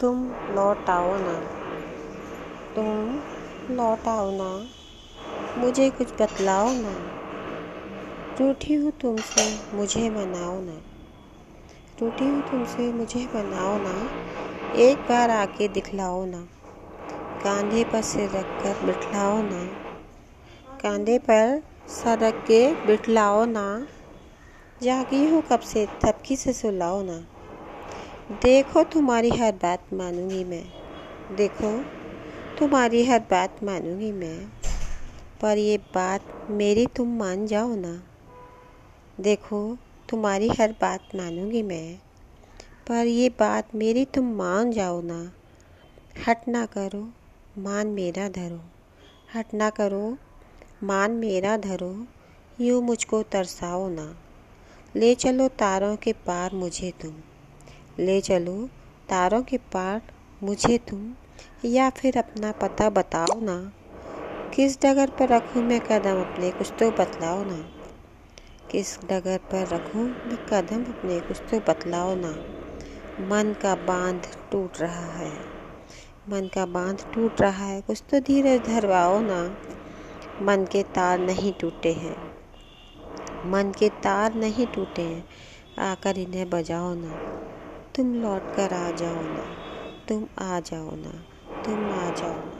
तुम लौट आओ ना। तुम लौट आओ ना। मुझे कुछ बतलाओ ना। रूठी हूँ तुमसे, मुझे मनाओ ना। रूठी हूँ तुमसे, मुझे मनाओ ना। एक बार आके दिखलाओ ना। कांधे पर सिर रख कर बिठलाओ ना। कांधे पर सर रख के बिठलाओ ना। जागी हूँ कब से, थपकी से सुलाओ ना। देखो तुम्हारी हर बात मानूँगी मैं। देखो, तुम्हारी हर बात मानूँगी मैं, पर ये बात मेरी तुम मान जाओ ना। देखो, तुम्हारी हर बात मानूँगी मैं, पर ये बात मेरी तुम मान जाओ ना। हट ना करो, मान मेरा धरो। हट ना करो, मान मेरा धरो। यूँ मुझको तरसाओ ना। ले चलो तारों के पार मुझे तुम। ले चलो, तारों के पार मुझे तुम, या फिर अपना पता बताओ ना। किस डगर पर रखूँ मैं कदम अपने, कुछ तो बतलाओ ना। किस डगर पर रखूँ मैं कदम अपने, कुछ तो बतलाओ ना। मन का बाँध टूट रहा है, मन का बाँध टूट रहा है, कुछ तो धीरे धरवाओ ना। मन के तार नहीं टूटे हैं, मन के तार नहीं टूटे हैं, आकर इन्हें बजाओ ना। तुम लौट कर आ जाओ ना। तुम आ जाओ ना। तुम आ जाओ ना।